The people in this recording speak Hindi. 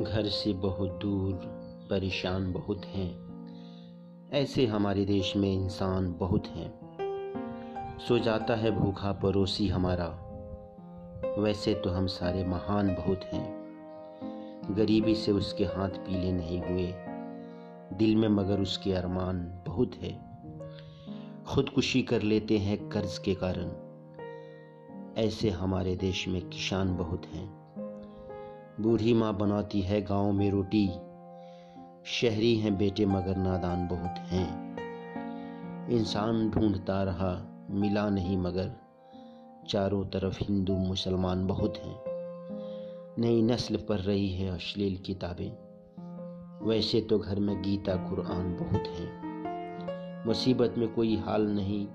घर से बहुत दूर परेशान बहुत हैं। ऐसे हमारे देश में इंसान बहुत हैं। सो जाता है भूखा पड़ोसी हमारा। वैसे तो हम सारे महान बहुत हैं। गरीबी से उसके हाथ पीले नहीं हुए। दिल में मगर उसके अरमान बहुत है। खुदकुशी कर लेते हैं कर्ज के कारण। ऐसे हमारे देश में किसान बहुत हैं। बूढ़ी माँ बनाती है गाँव में रोटी। शहरी हैं बेटे मगर नादान बहुत हैं। इंसान ढूंढता रहा, मिला नहीं मगर। चारों तरफ़ हिंदू मुसलमान बहुत हैं। नई नस्ल पढ़ रही है अश्लील किताबें। वैसे तो घर में गीता, कुरान बहुत हैं। मुसीबत में कोई हाल नहीं।